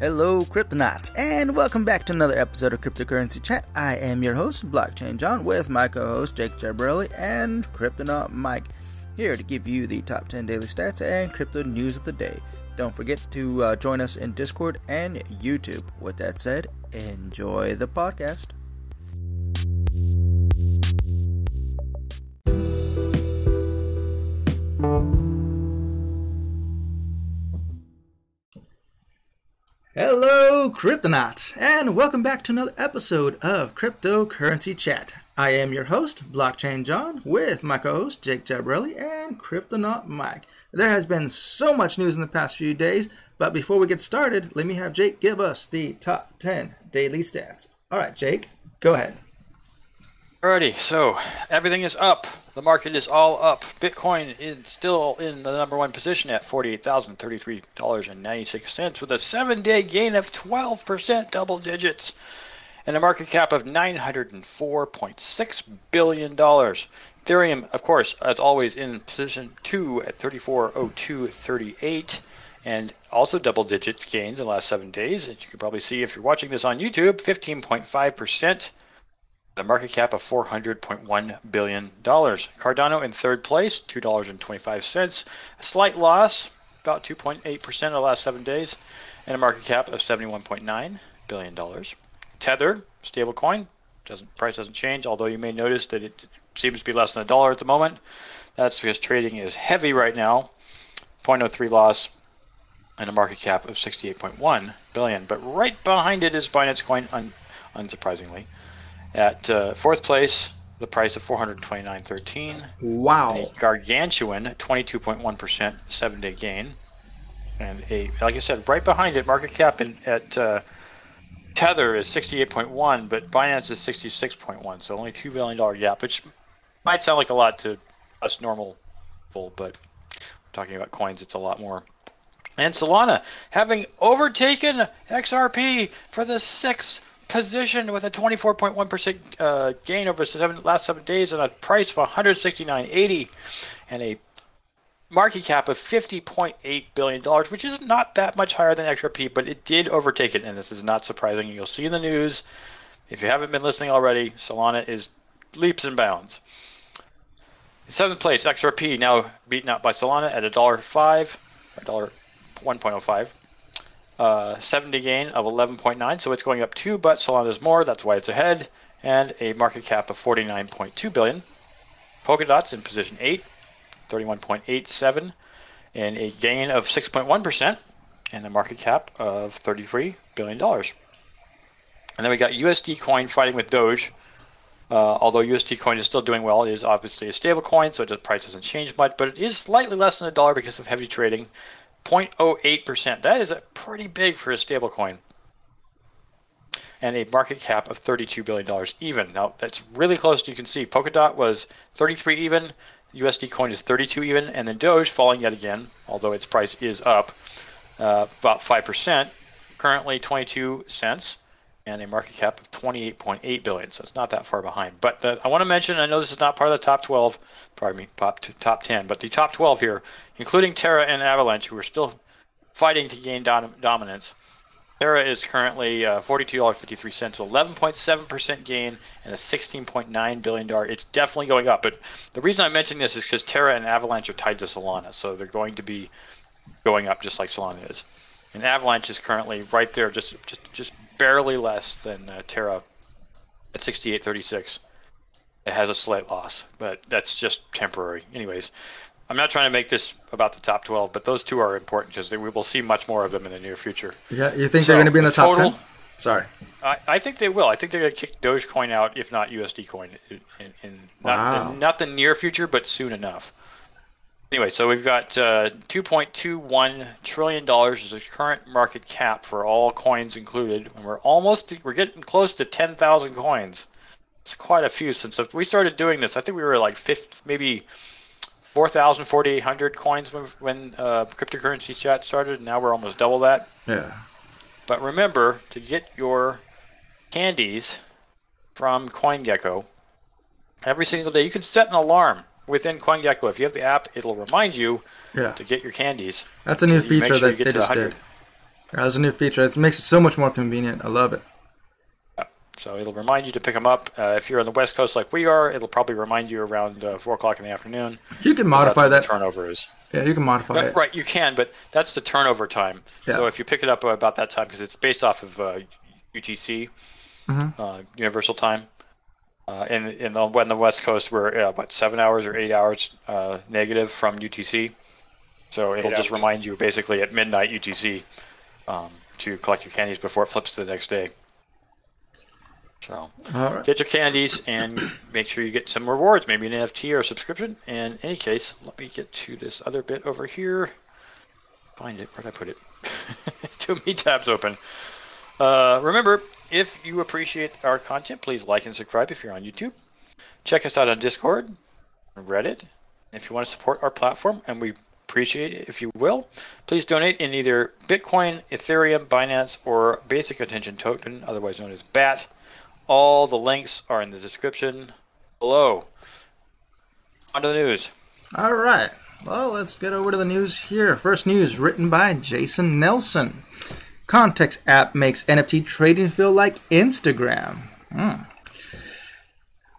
Hello, Cryptonauts, and welcome back to another episode of Cryptocurrency Chat. I am your host, Blockchain John, with my co host, Jake Jabrelli and Cryptonaut Mike, here to give you the top 10 daily stats and crypto news of the day. Don't forget to uh, join us in Discord and YouTube. With that said, enjoy the podcast. Hello, Cryptonauts, and welcome back to another episode of Cryptocurrency Chat. I am your host, Blockchain John, with my co host, Jake Jabrelli and Cryptonaut Mike. There has been so much news in the past few days, but before we get started, let me have Jake give us the top 10 daily stats. All right, Jake, go ahead. Alrighty, so everything is up. The market is all up. Bitcoin is still in the number one position at $48,033.96 with a seven day gain of 12%, double digits, and a market cap of $904.6 billion. Ethereum, of course, as always, in position two at 3402.38 and also double digits gains in the last seven days. As you can probably see if you're watching this on YouTube, 15.5% the market cap of $400.1 billion. Cardano in third place, $2.25. A slight loss, about 2.8% in the last seven days, and a market cap of $71.9 billion. Tether, stablecoin, doesn't price doesn't change, although you may notice that it seems to be less than a dollar at the moment. That's because trading is heavy right now. 0.03 loss and a market cap of 68.1 billion. But right behind it is Binance Coin, un- unsurprisingly. At uh, fourth place, the price of 429.13. Wow. A gargantuan 22.1% seven day gain. And a, like I said, right behind it, market cap in, at uh, Tether is 68.1, but Binance is 66.1. So only $2 billion gap, which might sound like a lot to us normal people, but talking about coins, it's a lot more. And Solana having overtaken XRP for the sixth position with a 24.1% uh, gain over the seven, last seven days and a price of 169.80 and a market cap of 50.8 billion dollars, which is not that much higher than XRP, but it did overtake it, and this is not surprising. You'll see in the news. If you haven't been listening already, Solana is leaps and bounds. Seventh place, XRP now beaten out by Solana at a dollar five, a dollar 1.05 uh, 70 gain of 11.9, so it's going up two, but Solana's more, that's why it's ahead, and a market cap of 49.2 billion. Polkadot's in position 8, 31.87, and a gain of 6.1%, and a market cap of 33 billion dollars. And then we got USD Coin fighting with Doge. Uh, although USD Coin is still doing well, it is obviously a stable coin, so the price doesn't change much, but it is slightly less than a dollar because of heavy trading. 0.08%. That is a pretty big for a stablecoin. And a market cap of $32 billion even. Now, that's really close. You can see Polkadot was 33 even, USD coin is 32 even, and then Doge falling yet again, although its price is up uh, about 5%, currently 22 cents, and a market cap of 28.8 billion. So it's not that far behind. But the, I want to mention, I know this is not part of the top 12, pardon me, top, top 10, but the top 12 here, including Terra and Avalanche, who are still fighting to gain dom- dominance. Terra is currently uh, $42.53, 11.7% gain, and a $16.9 billion. It's definitely going up. But the reason I'm mentioning this is because Terra and Avalanche are tied to Solana, so they're going to be going up just like Solana is. And Avalanche is currently right there, just just just barely less than uh, Terra at 68.36. It has a slight loss, but that's just temporary. Anyways, I'm not trying to make this about the top 12, but those two are important because we will see much more of them in the near future. Yeah, you think so they're going to be in the, the top total, 10? Sorry. I, I, think they will. I think they're going to kick Dogecoin out, if not USD coin, in, in not, wow. in, not the near future, but soon enough. Anyway, so we've got uh, 2.21 trillion dollars is the current market cap for all coins included, and we're almost we're getting close to 10,000 coins. It's quite a few since we started doing this. I think we were like 50, maybe 4,000, 4,800 coins when, when uh, cryptocurrency chat started. And now we're almost double that. Yeah. But remember to get your candies from CoinGecko every single day. You can set an alarm within CoinGecko. If you have the app, it'll remind you yeah. to get your candies. That's a new feature sure that they just did. That's a new feature. It makes it so much more convenient. I love it. So it'll remind you to pick them up. Uh, if you're on the West Coast like we are, it'll probably remind you around uh, four o'clock in the afternoon. You can modify that. turnover is. Yeah, you can modify right, it. Right, you can, but that's the turnover time. Yeah. So if you pick it up about that time, because it's based off of uh, UTC, Mhm. uh, Universal Time. Uh, in in the, when the West Coast we're uh, what seven hours or eight hours uh, negative from UTC, so it'll Eight just hours. remind you basically at midnight UTC um, to collect your candies before it flips to the next day. So All right. get your candies and make sure you get some rewards, maybe an NFT or a subscription. And in any case, let me get to this other bit over here. Find it. Where'd I put it? Too many tabs open. Uh, remember, if you appreciate our content, please like and subscribe if you're on YouTube. Check us out on Discord, Reddit. If you want to support our platform, and we appreciate it if you will, please donate in either Bitcoin, Ethereum, Binance, or Basic Attention Token, otherwise known as BAT. All the links are in the description below. On to the news. All right. Well, let's get over to the news here. First news written by Jason Nelson. Context app makes NFT trading feel like Instagram. Hmm.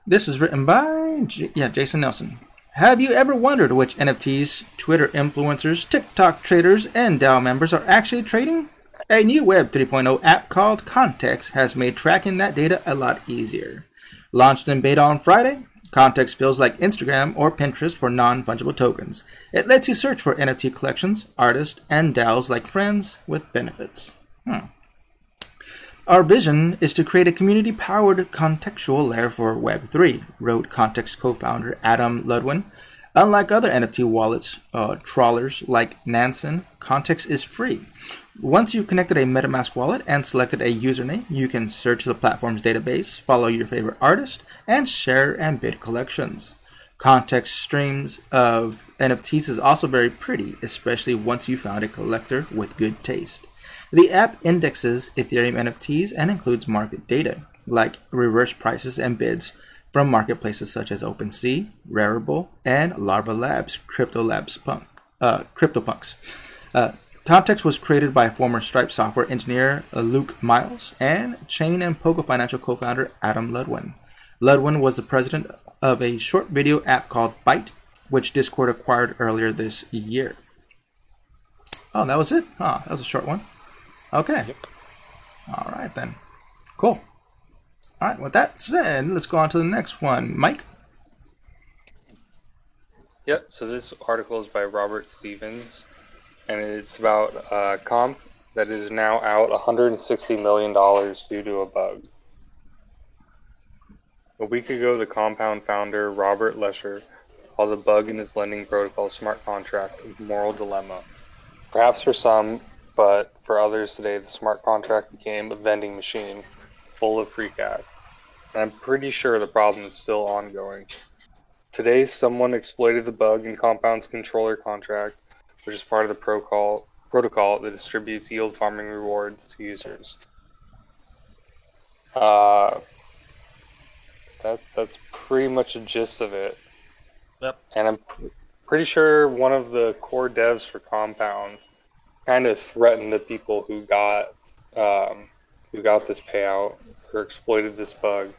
This is written by J- yeah Jason Nelson. Have you ever wondered which NFTs Twitter influencers, TikTok traders, and DAO members are actually trading? A new Web 3.0 app called Context has made tracking that data a lot easier. Launched in beta on Friday, Context feels like Instagram or Pinterest for non fungible tokens. It lets you search for NFT collections, artists, and DAOs like friends with benefits. Hmm. Our vision is to create a community powered contextual layer for Web3, wrote Context co founder Adam Ludwin. Unlike other NFT wallets, uh, trawlers like Nansen, Context is free. Once you've connected a MetaMask wallet and selected a username, you can search the platform's database, follow your favorite artist, and share and bid collections. Context streams of NFTs is also very pretty, especially once you found a collector with good taste. The app indexes Ethereum NFTs and includes market data, like reverse prices and bids from marketplaces such as OpenSea, Rarible, and Larva Labs, Crypto Labs Punk, uh, CryptoPunks. Uh, Context was created by former Stripe software engineer uh, Luke Miles and Chain and Pogo Financial co-founder Adam Ludwin. Ludwin was the president of a short video app called Byte, which Discord acquired earlier this year. Oh, that was it? Oh, that was a short one. Okay. Yep. All right then. Cool. All right. With that said, let's go on to the next one. Mike. Yep. So this article is by Robert Stevens, and it's about uh, comp that is now out 160 million dollars due to a bug. A week ago, the Compound founder Robert Leshner called a bug in his lending protocol smart contract a moral dilemma. Perhaps for some, but for others today, the smart contract became a vending machine full of free cash. And I'm pretty sure the problem is still ongoing. Today, someone exploited the bug in Compound's Comptroller contract, which is part of the protocol, protocol that distributes yield farming rewards to users. Uh, that that's pretty much the gist of it. Yep. And I'm pr- pretty sure one of the core devs for Compound kind of threatened the people who got um, who got this payout or exploited this bug,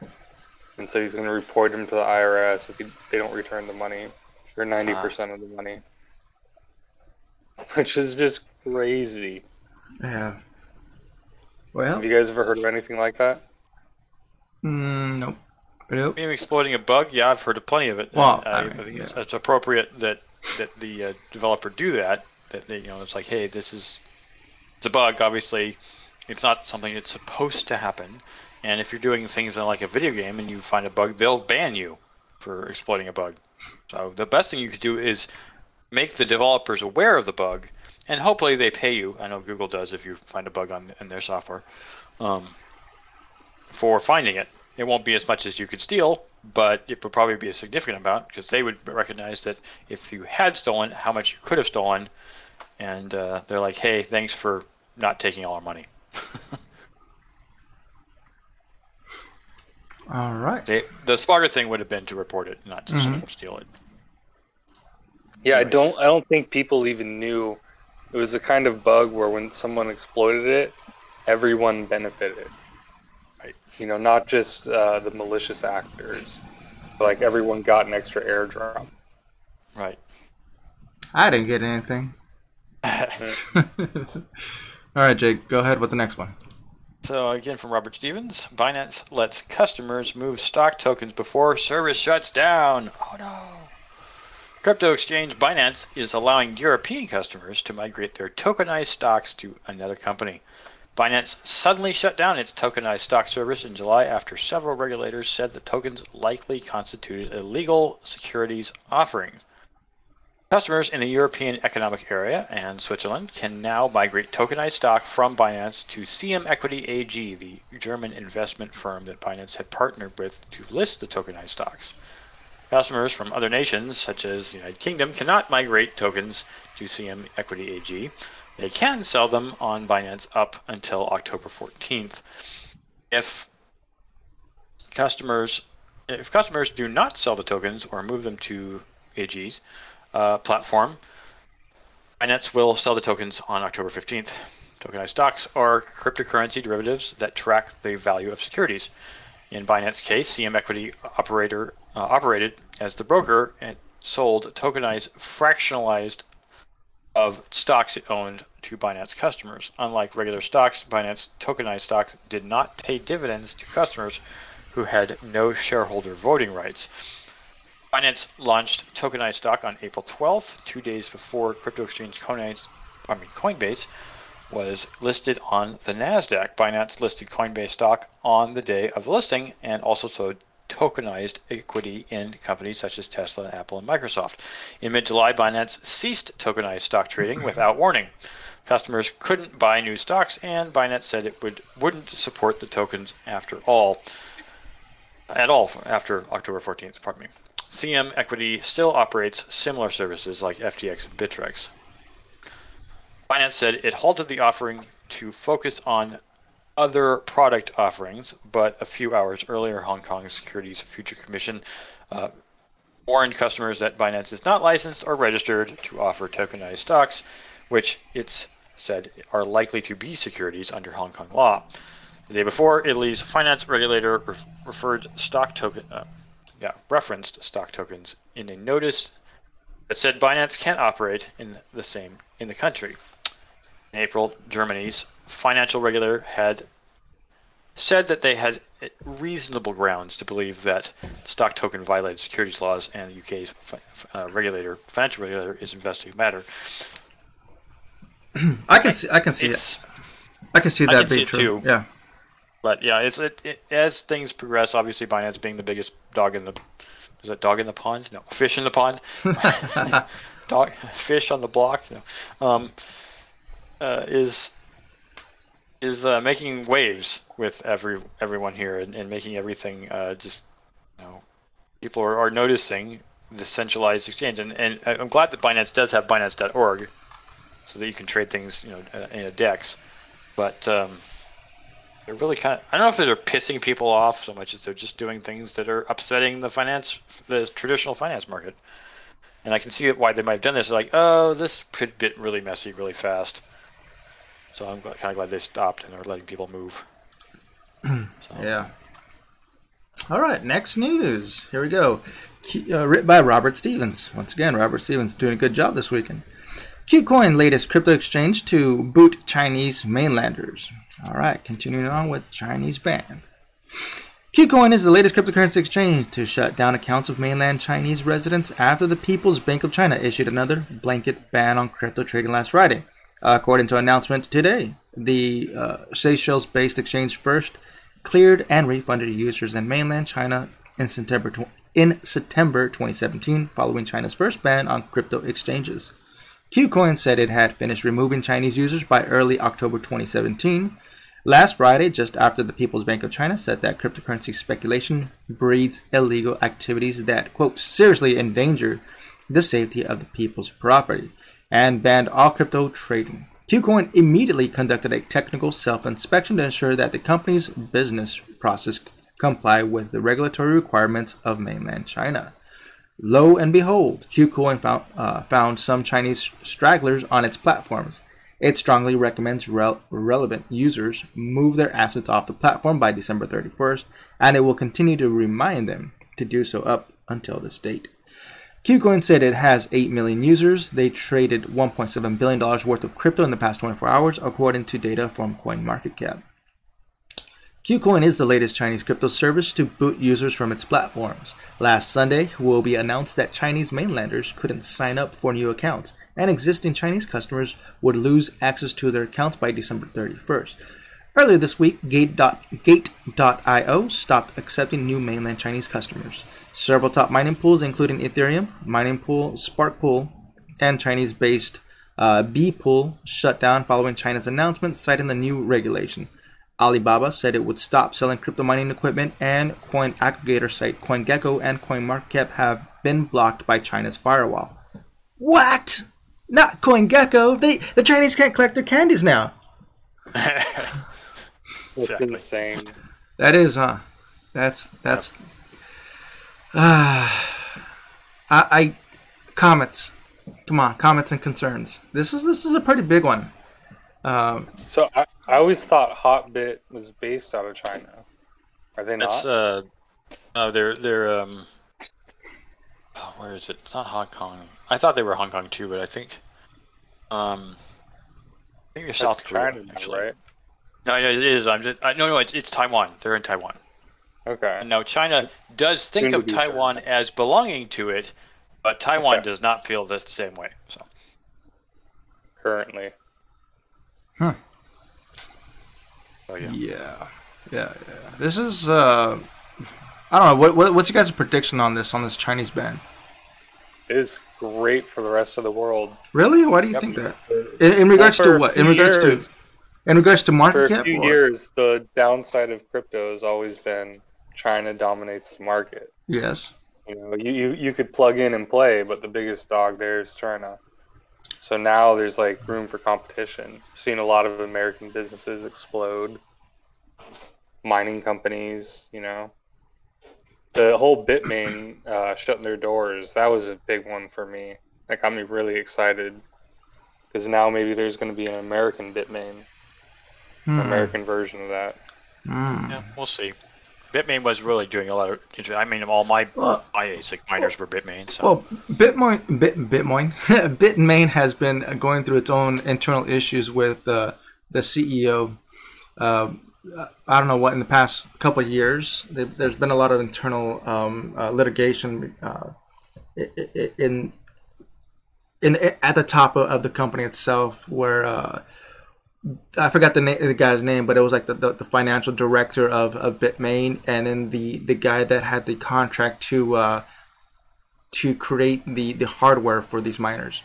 and so he's going to report them to the IRS if he, they don't return the money or ninety percent of the money, which is just crazy. Yeah. Well, Have you guys ever heard of anything like that? mm, nope. Nope. Maybe exploiting a bug. Yeah, I've heard of plenty of it. Well, And I I, mean, I think it's, yeah. it's appropriate that that the uh, developer do that. That you know, it's like, hey, this is it's a bug. Obviously, it's not something that's supposed to happen. And if you're doing things in like a video game and you find a bug, they'll ban you for exploiting a bug. So the best thing you could do is make the developers aware of the bug, and hopefully they pay you. I know Google does if you find a bug on in their software um, for finding it. It won't be as much as you could steal, but it would probably be a significant amount because they would recognize that if you had stolen, how much you could have stolen, and uh, they're like, "Hey, thanks for not taking all our money." All right. They, the smarter thing would have been to report it, not to sort of steal it. Yeah, I don't. I don't think people even knew it was a kind of bug where when someone exploited it, everyone benefited. Right. You know, not just uh, the malicious actors. But, like everyone got an extra airdrop. Right. I didn't get anything. All right, Jake, go ahead with the next one. So again from Robert Stevens, Binance lets customers move stock tokens before service shuts down. Oh no. Crypto exchange Binance is allowing European customers to migrate their tokenized stocks to another company. Binance suddenly shut down its tokenized stock service in July after several regulators said the tokens likely constituted a illegal securities offerings. Customers in the European Economic Area and Switzerland can now migrate tokenized stock from Binance to CM Equity AG, the German investment firm that Binance had partnered with to list the tokenized stocks. Customers from other nations, such as the United Kingdom, cannot migrate tokens to CM Equity AG. They can sell them on Binance up until October 14th. If customers if customers do not sell the tokens or move them to AG's, uh, platform. Binance will sell the tokens on October 15th. Tokenized stocks are cryptocurrency derivatives that track the value of securities. In Binance's case, CM Equity operator uh, operated as the broker and sold tokenized fractionalized of stocks it owned to Binance customers. Unlike regular stocks, Binance tokenized stocks did not pay dividends to customers who had no shareholder voting rights. Binance launched tokenized stock on April 12th, two days before crypto exchange Coinbase, was listed on the Nasdaq. Binance listed Coinbase stock on the day of the listing and also sold tokenized equity in companies such as Tesla, Apple, and Microsoft. In mid-July, Binance ceased tokenized stock trading without warning. Customers couldn't buy new stocks, and Binance said it would wouldn't support the tokens after all, at all after October 14th. Pardon me. CM Equity still operates similar services like FTX and Bittrex. Binance said it halted the offering to focus on other product offerings, but a few hours earlier, Hong Kong Securities Future Commission uh, warned customers that Binance is not licensed or registered to offer tokenized stocks, which it's said are likely to be securities under Hong Kong law. The day before, Italy's finance regulator re- referred stock token. Uh, yeah, referenced stock tokens in a notice that said Binance can't operate in the same in the country. In April, Germany's financial regulator had said that they had reasonable grounds to believe that stock token violated securities laws, and the UK's uh, regulator, financial regulator, is investigating the matter. I can see. I can see it. I can see that can being see true. too. Yeah. But yeah, it's it, it, as things progress. Obviously, Binance being the biggest dog in the is that dog in the pond? No, fish in the pond. dog, fish on the block. No. Um, uh, is is uh, making waves with every everyone here and, and making everything uh, just you know people are, are noticing the centralized exchange and, and I'm glad that Binance does have Binance.org so that you can trade things you know uh, in a DEX, but um, they're really kind of I don't know if they're pissing people off so much as they're just doing things that are upsetting the finance the traditional finance market. And I can see why they might have done this. they're Like, oh, this could get really messy really fast. So I'm kind of glad they stopped and are letting people move. so. Yeah. All right, next news. Here we go. Uh, written by Robert Stevens. Once again, Robert Stevens doing a good job this weekend. KuCoin, latest crypto exchange to boot Chinese mainlanders. All right, continuing on with Chinese ban. KuCoin is the latest cryptocurrency exchange to shut down accounts of mainland Chinese residents after the People's Bank of China issued another blanket ban on crypto trading last Friday. According to an announcement today, the uh, Seychelles based exchange first cleared and refunded users in mainland China in September, tw- in September 2017, following China's first ban on crypto exchanges. KuCoin said it had finished removing Chinese users by early October 2017. Last Friday, just after the People's Bank of China said that cryptocurrency speculation breeds illegal activities that, quote, seriously endanger the safety of the people's property and banned all crypto trading. KuCoin immediately conducted a technical self-inspection to ensure that the company's business process comply with the regulatory requirements of mainland China. Lo and behold, KuCoin found, uh, found some Chinese stragglers on its platforms. It strongly recommends rel- relevant users move their assets off the platform by December 31st, and it will continue to remind them to do so up until this date. KuCoin said it has 8 million users. They traded $1.7 billion worth of crypto in the past 24 hours, according to data from CoinMarketCap. KuCoin is the latest Chinese crypto service to boot users from its platforms. Last Sunday, Huobi announced that Chinese mainlanders couldn't sign up for new accounts, and existing Chinese customers would lose access to their accounts by December 31st. Earlier this week, Gate.io stopped accepting new mainland Chinese customers. Several top mining pools, including Ethereum, Mining Pool, Spark Pool, and Chinese based uh, Pool, shut down following China's announcement citing the new regulation. Alibaba said it would stop selling crypto mining equipment, and coin aggregator site CoinGecko and CoinMarketCap have been blocked by China's firewall. What? Not CoinGecko. They the Chinese can't collect their candies now. It's Exactly. insane. That is, huh? That's that's. Uh, I, I comments. Come on, comments and concerns. This is this is a pretty big one. Um, So I, I always thought Hotbit was based out of China. Are they not? That's uh, no, they're they're um, oh, where is it? It's not Hong Kong. I thought they were Hong Kong too, but I think um, I think they're South That's Korea China, now, actually. right? No, no, it is. I'm just I, no, no. It's it's Taiwan. They're in Taiwan. Okay. Now China does think of be Taiwan as belonging to it, but Taiwan Okay. does not feel the same way. So Currently. so, yeah. yeah, yeah, yeah. This is. Uh, I don't know. What, what what's your guys' prediction on this on this Chinese ban? It is great for the rest of the world. Really? Why do you Yep. think that? In, in regards For to what? In regards years- to in regards to market For a cap? few or- years, the downside of crypto has always been China dominates the market. Yes. You know, you, you, you could plug in and play, but the biggest dog there is China. So now there's like room for competition. Seen a lot of American businesses explode, mining companies. You know, the whole Bitmain uh, shutting their doors. That was a big one for me. That got me really excited because now maybe there's going to be an American Bitmain, Hmm. American version of that. Hmm. yeah, we'll see. Bitmain was really doing a lot of. I mean, all my Well, my ASIC miners were Bitmain. So Well, Bitmoin, Bit, Bitmoin, Bitmain has been going through its own internal issues with uh, the CEO. Um I don't know what in the past couple of years. there- There's been a lot of internal um, uh, litigation uh, in in at the top of, of the company itself, where uh, I forgot the name the guy's name, but it was like the, the, the financial director of, of Bitmain, and then the the guy that had the contract to. Uh, to create the, the hardware for these miners.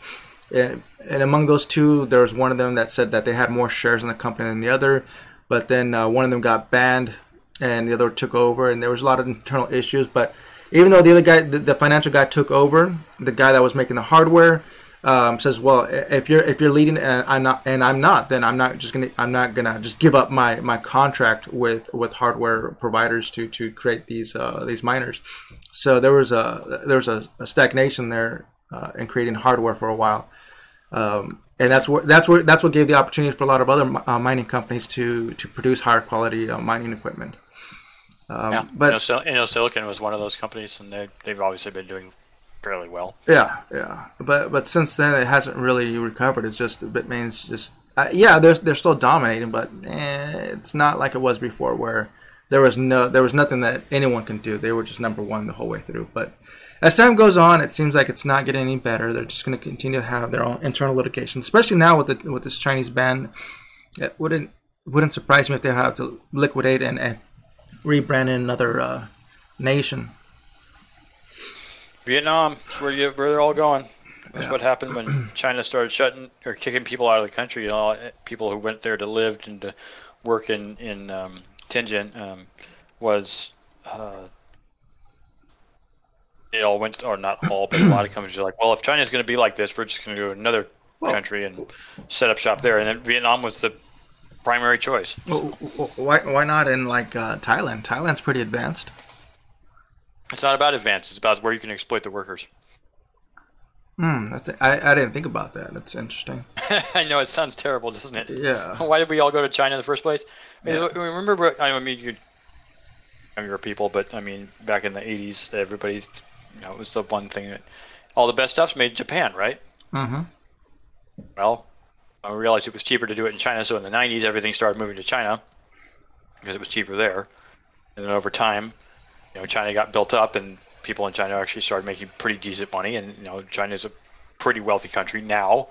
And, and among those two, there was one of them that said that they had more shares in the company than the other, but then uh, one of them got banned and the other took over, and there was a lot of internal issues. But even though the other guy, the, the financial guy, took over, the guy that was making the hardware um, says, "Well, if you're if you're leading and I'm not and I'm not, then I'm not just gonna I'm not gonna just give up my, my contract with, with hardware providers to, to create these uh, these miners." So there was a there was a, a stagnation there uh, in creating hardware for a while, um, and that's what that's where that's what gave the opportunity for a lot of other uh, mining companies to to produce higher quality uh, mining equipment. Um, yeah, but Silicon was one of those companies, and they they've obviously been doing fairly well. yeah, yeah, but but since then it hasn't really recovered. It's just Bitmain's just uh, yeah, they're they're still dominating, but eh, it's not like it was before where there was no there was nothing that anyone can do. They were just number one the whole way through. But as time goes on, it seems like it's not getting any better. They're just going to continue to have their own internal litigation, especially now with the with this Chinese ban. It wouldn't wouldn't surprise me if they have to liquidate and, and rebrand in another uh, nation. Vietnam is where you where they're all going. That's Yeah. what happened when China started shutting or kicking people out of the country. You know, people who went there to live and to work in in um, Tianjin um, was. Uh, it all went, or not all, but a lot of companies are like, well, if China's going to be like this, we're just going to go to another Well- country and set up shop there. And then Vietnam was the primary choice. Well, why why not in like uh, Thailand? Thailand's pretty advanced. It's not about advance. It's about where you can exploit the workers. Hmm, that's I, I didn't think about that. That's interesting. I know it sounds terrible, doesn't it? Yeah. Why did we all go to China in the first place? I mean, Yeah. Remember, I mean, you younger people, but I mean, back in the '80s, everybody's, you know, it was the one thing that all the best stuff's made in Japan, right? Mm-hmm. Well, I realized it was cheaper to do it in China, so in the '90s, everything started moving to China because it was cheaper there. And then over time, you know, China got built up, and people in China actually started making pretty decent money. And you know, China is a pretty wealthy country now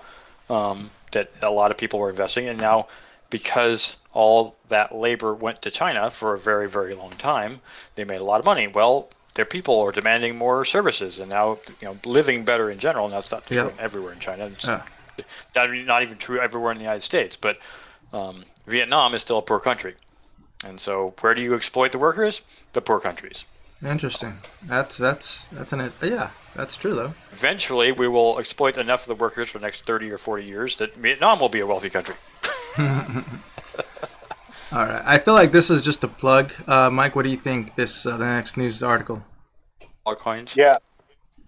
um, that a lot of people were investing in. Now, because all that labor went to China for a very, very long time, they made a lot of money. Well, their people are demanding more services, and now you know, living better in general. And that's not true Yeah. everywhere in China. It's Yeah. not, not even true everywhere in the United States, but um, Vietnam is still a poor country. And so, where do you exploit the workers? The poor countries. Interesting. That's that's that's an yeah. That's true though. Eventually, we will exploit enough of the workers for the next 30 or 40 years that Vietnam will be a wealthy country. All right. I feel like this is just a plug. Uh, Mike, what do you think? This uh, the next news article. All coins. Yeah.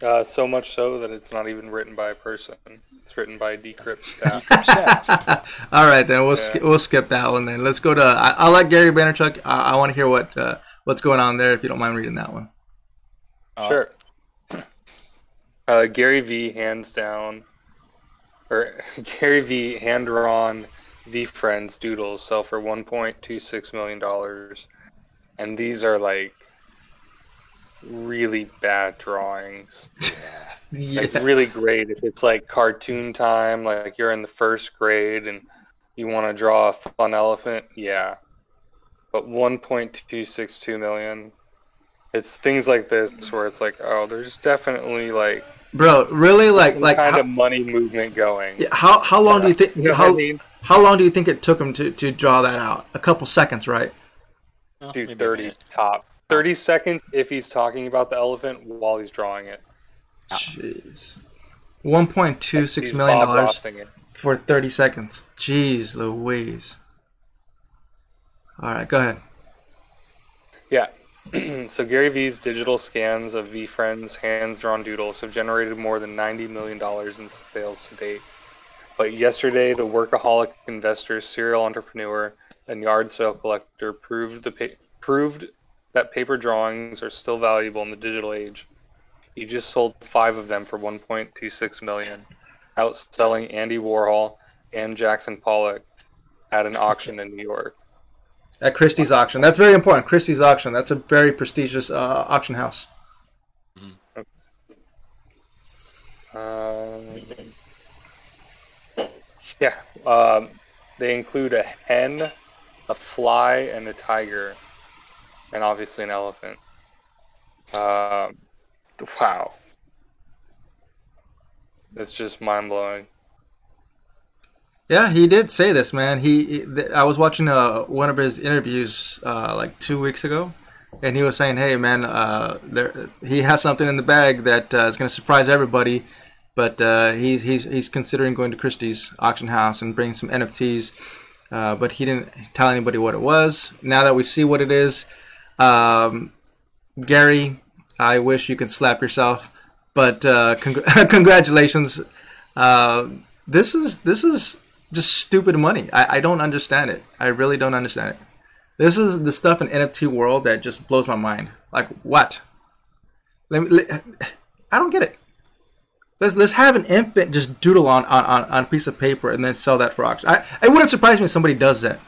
Uh, so much so that it's not even written by a person. It's written by Decrypt staff. All right, then we'll Yeah. sk- we'll skip that one. Then let's go to. I, I like Gary Vaynerchuk. I, I want to hear what uh, what's going on there. If you don't mind reading that one. Uh, Sure. Uh, Gary Vee hands down, or Gary Vee hand drawn VeeFriends doodles sell for 1.26 million dollars, and these are like really bad drawings. Yeah. Like really great if it's like cartoon time, like you're in the first grade and you want to draw a fun elephant, yeah. But 1.262 million, it's things like this where it's like, oh, there's definitely like Bro, really? Like like kind how, of money movement going. yeah, how how long do you think You know how I mean? how long do you think it took him to, to draw that out? A couple seconds, right? well, Dude, 30 top. 30 seconds if he's talking about the elephant while he's drawing it. Jeez. One point two six million dollars for thirty seconds. Jeez Louise. All right, go ahead. Yeah. so Gary Vee's digital scans of VeeFriend's hands-drawn doodles have generated more than $90 million in sales to date. But yesterday, the workaholic investor, serial entrepreneur, and yard sale collector proved the proved that paper drawings are still valuable in the digital age. He just sold five of them for 1.26 million, outselling Andy Warhol and Jackson Pollock at an auction in New York. At Christie's auction. That's very important. Christie's auction. That's a very prestigious uh, auction house. Um, yeah, um, they include a hen, a fly, and a tiger, and obviously an elephant. Um, wow, it's just mind blowing. Yeah, he did say this, man. He, I was watching uh, one of his interviews uh, like two weeks ago, and he was saying, "Hey, man, uh, there, he has something in the bag that uh, is going to surprise everybody." But uh, he's he's he's considering going to Christie's auction house and bringing some NFTs. Uh, but he didn't tell anybody what it was. Now that we see what it is, um, Gary, I wish you could slap yourself. But uh, congr- congratulations. Uh, this is this is just stupid money. I, I don't understand it. I really don't understand it. This is the stuff in NFT world that just blows my mind. Like what? Let me, let, I don't get it. Let's let's have an infant just doodle on, on, on, on a piece of paper and then sell that for auction. I, it wouldn't surprise me if somebody does that.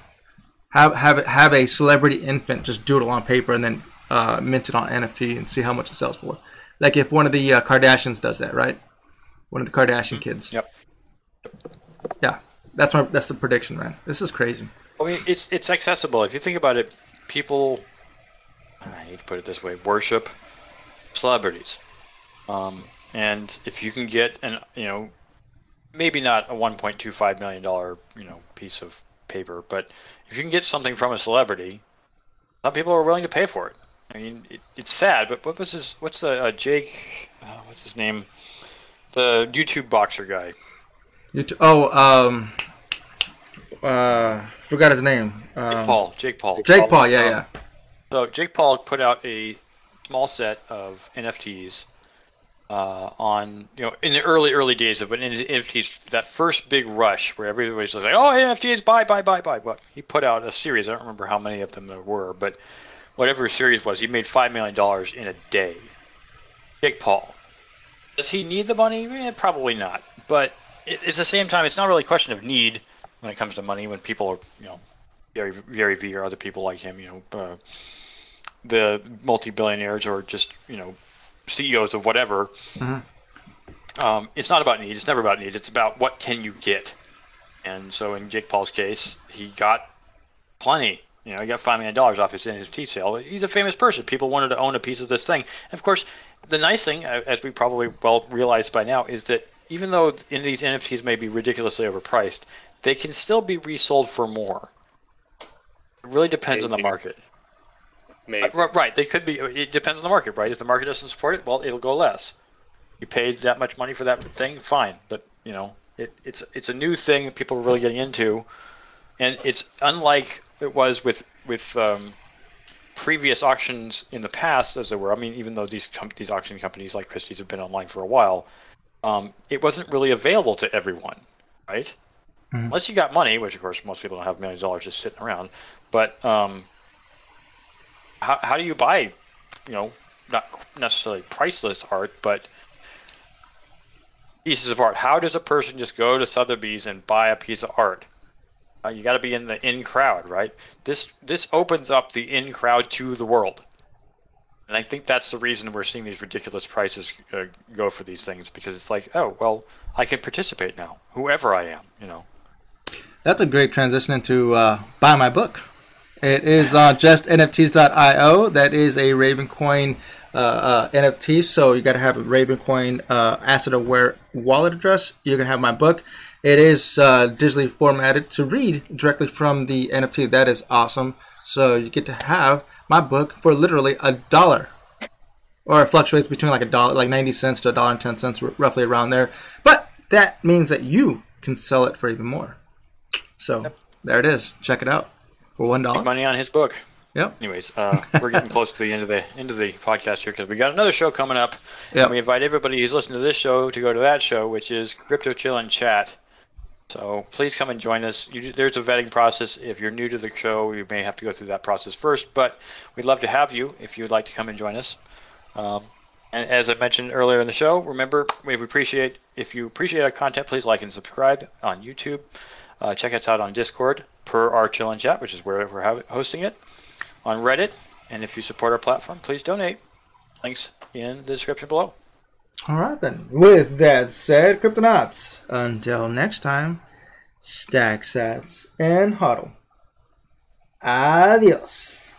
Have have have a celebrity infant just doodle on paper and then uh, mint it on NFT and see how much it sells for. Like if one of the uh, Kardashians does that, right? One of the Kardashian kids. Yep. Yeah, that's my that's the prediction, man. This is crazy. I mean, it's it's accessible. If you think about it, people, I hate to put it this way, worship celebrities. Um, and if you can get an, you know, maybe not a 1.25 million dollar, you know, piece of paper, but if you can get something from a celebrity, some people are willing to pay for it. I mean, it, it's sad, but what was his? What's the uh, Jake? Uh, what's his name? The YouTube boxer guy. You t- oh, um, uh, forgot his name. Jake Um, Paul. Jake Paul. Jake Paul. Yeah, yeah. So Jake Paul put out a small set of NFTs uh, on you know in the early early days of when NFTs that first big rush where everybody's like oh NFTs buy buy buy buy. Well, he put out a series. I don't remember how many of them there were, but whatever series was, he made five million dollars in a day. Jake Paul. Does he need the money? Eh, probably not. But it, it's the same time. It's not really a question of need when it comes to money. When people are you know Gary Gary Vee or other people like him, you know. Uh, the multi-billionaires or just you know CEOs of whatever. Mm-hmm. Um, it's not about need. It's never about need. It's about what can you get. And so in Jake Paul's case, he got plenty. You know, he got five million dollars off his NFT sale. He's a famous person. People wanted to own a piece of this thing. And of course, the nice thing, as we probably well realized by now, is that even though in these NFTs may be ridiculously overpriced, they can still be resold for more. It really depends on the market. Maybe. Uh, right, they could be. It depends on the market, right? If the market doesn't support it, well, it'll go less. You paid that much money for that thing, fine. But you know, it, it's it's a new thing that people are really getting into, and it's unlike it was with with um, previous auctions in the past, as there were. I mean, even though these com- these auction companies like Christie's have been online for a while, um, it wasn't really available to everyone, right? Mm-hmm. Unless you got money, which of course most people don't have millions of dollars just sitting around. But um, how, how do you buy, you know, not necessarily priceless art, but pieces of art? How does a person just go to Sotheby's and buy a piece of art? Uh, you got to be in the in crowd, right? This this opens up the in crowd to the world, and I think that's the reason we're seeing these ridiculous prices uh, go for these things because it's like, oh well, I can participate now, whoever I am, you know. That's a great transition into uh, buy my book. It is on justnfts.io. That is a Ravencoin uh, uh, NFT. So you got to have a Ravencoin uh, asset aware wallet address. You can have my book. It is uh, digitally formatted to read directly from the NFT. That is awesome. So you get to have my book for literally a dollar. Or it fluctuates between like a dollar, like 90 cents to a dollar and 10 cents, roughly around there. But that means that you can sell it for even more. So there it is. Check it out for one dollar. Money on his book. Yep. Anyways, uh, we're getting close to the end of the end of the podcast here because we got another show coming up. Yep. And we invite everybody who's listening to this show to go to that show, which is Crypto Chill and Chat. So please come and join us. You, there's a vetting process. If you're new to the show, you may have to go through that process first, but we'd love to have you if you'd like to come and join us. Um, and as I mentioned earlier in the show, remember we appreciate if you appreciate our content, please like and subscribe on YouTube. Uh, check us out on Discord per our chill and chat, which is where we're hosting it, on Reddit. And if you support our platform, please donate. Links in the description below. All right, then. With that said, Cryptonauts, until next time, stack sats and hodl. Adios.